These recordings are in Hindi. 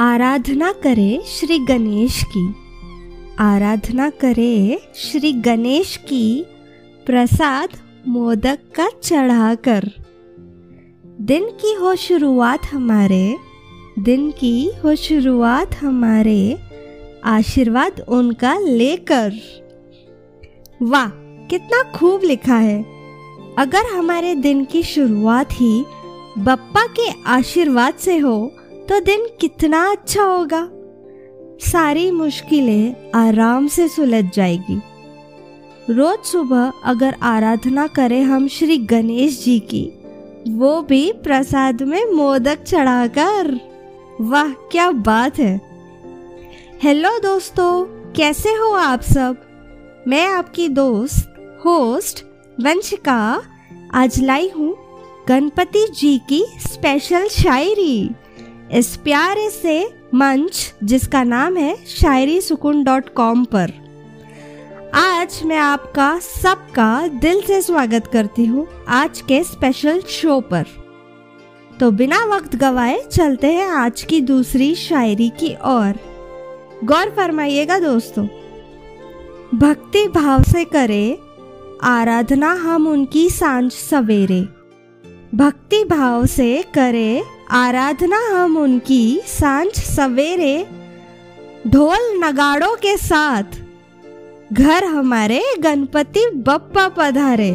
आराधना करे श्री गणेश की। आराधना करे श्री गणेश की प्रसाद मोदक का चढ़ाकर। दिन की हो शुरुआत हमारे, दिन की हो शुरुआत हमारे, आशीर्वाद उनका लेकर। वाह, कितना खूब लिखा है। अगर हमारे दिन की शुरुआत ही बप्पा के आशीर्वाद से हो तो दिन कितना अच्छा होगा। सारी मुश्किलें आराम से सुलझ जाएगी। रोज सुबह अगर आराधना करें हम श्री गणेश जी की, वो भी प्रसाद में मोदक चढ़ाकर। वाह, क्या बात है। हेलो दोस्तों, कैसे हो आप सब? मैं आपकी दोस्त, होस्ट, वंशिका, आज लाई हूँ गणपति जी की स्पेशल शायरी। इस प्यारे से मंच, जिसका नाम है शायरी सुकून डॉट कॉम पर। आज मैं आपका सबका दिल से स्वागत करती हूँ आज के स्पेशल शो पर। तो बिना वक्त गवाए चलते हैं आज की दूसरी शायरी की ओर। गौर फरमाइएगा दोस्तों, भक्ति भाव से करे, आराधना हम उनकी साँझ सवेरे। भक्ति भाव से करे आराधना हम उनकी साँझ सवेरे ढोल नगाड़ों के साथ घर हमारे गणपति बप्पा पधारे।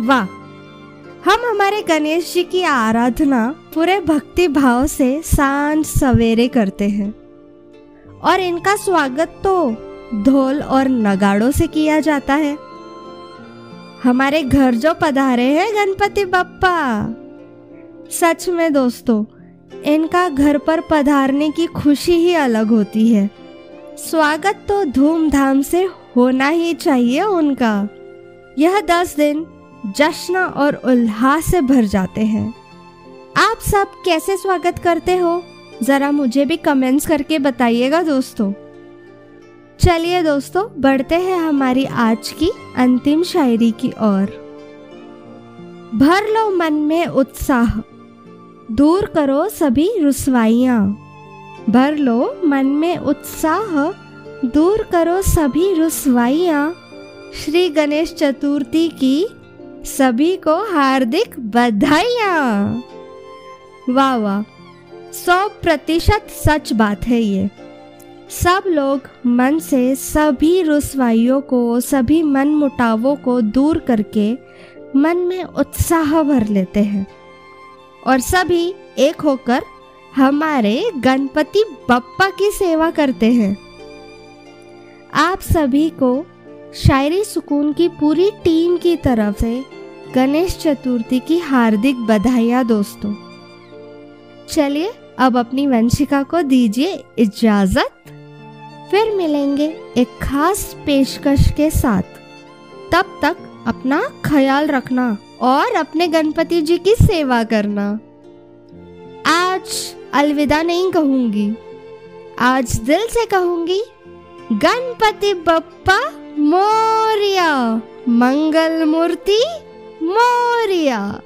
वाह, हम हमारे गणेश जी की आराधना पूरे भक्ति भाव से साँझ सवेरे करते हैं। और इनका स्वागत तो ढोल और नगाड़ों से किया जाता है। हमारे घर जो पधारे हैं गणपति बप्पा। सच में दोस्तों, इनका घर पर पधारने की खुशी ही अलग होती है। स्वागत तो धूमधाम से होना ही चाहिए उनका। यह दस दिन जश्न और उल्लास से भर जाते हैं। आप सब कैसे स्वागत करते हो? ज़रा मुझे भी कमेंट्स करके बताइएगा दोस्तों। चलिए दोस्तों, बढ़ते हैं हमारी आज की अंतिम शायरी की ओर। भर लो मन में उत्साह, दूर करो सभी रुसवाइयाँ। भर लो मन में उत्साह, दूर करो सभी रुसवाइयाँ। श्री गणेश चतुर्थी की सभी को हार्दिक बधाइयाँ। वाह वाह, सौ प्रतिशत सच बात है ये। सब लोग मन से सभी रुसवाइयों को, सभी मन मुटावों को दूर करके मन में उत्साह भर लेते हैं। और सभी एक होकर हमारे गणपति बप्पा की सेवा करते हैं। आप सभी को शायरी सुकून की पूरी टीम की तरफ़ से गणेश चतुर्थी की हार्दिक बधाइयाँ दोस्तों। चलिए, अब अपनी वंशिका को दीजिए इजाज़त। फिर मिलेंगे एक खास पेशकश के साथ। तब तक अपना ख्याल रखना और अपने गणपति जी की सेवा करना। आज अलविदा नहीं कहूँगी। आज दिल से कहूँगी, गणपति बप्पा मोरिया, मंगल मूर्ति मोरिया।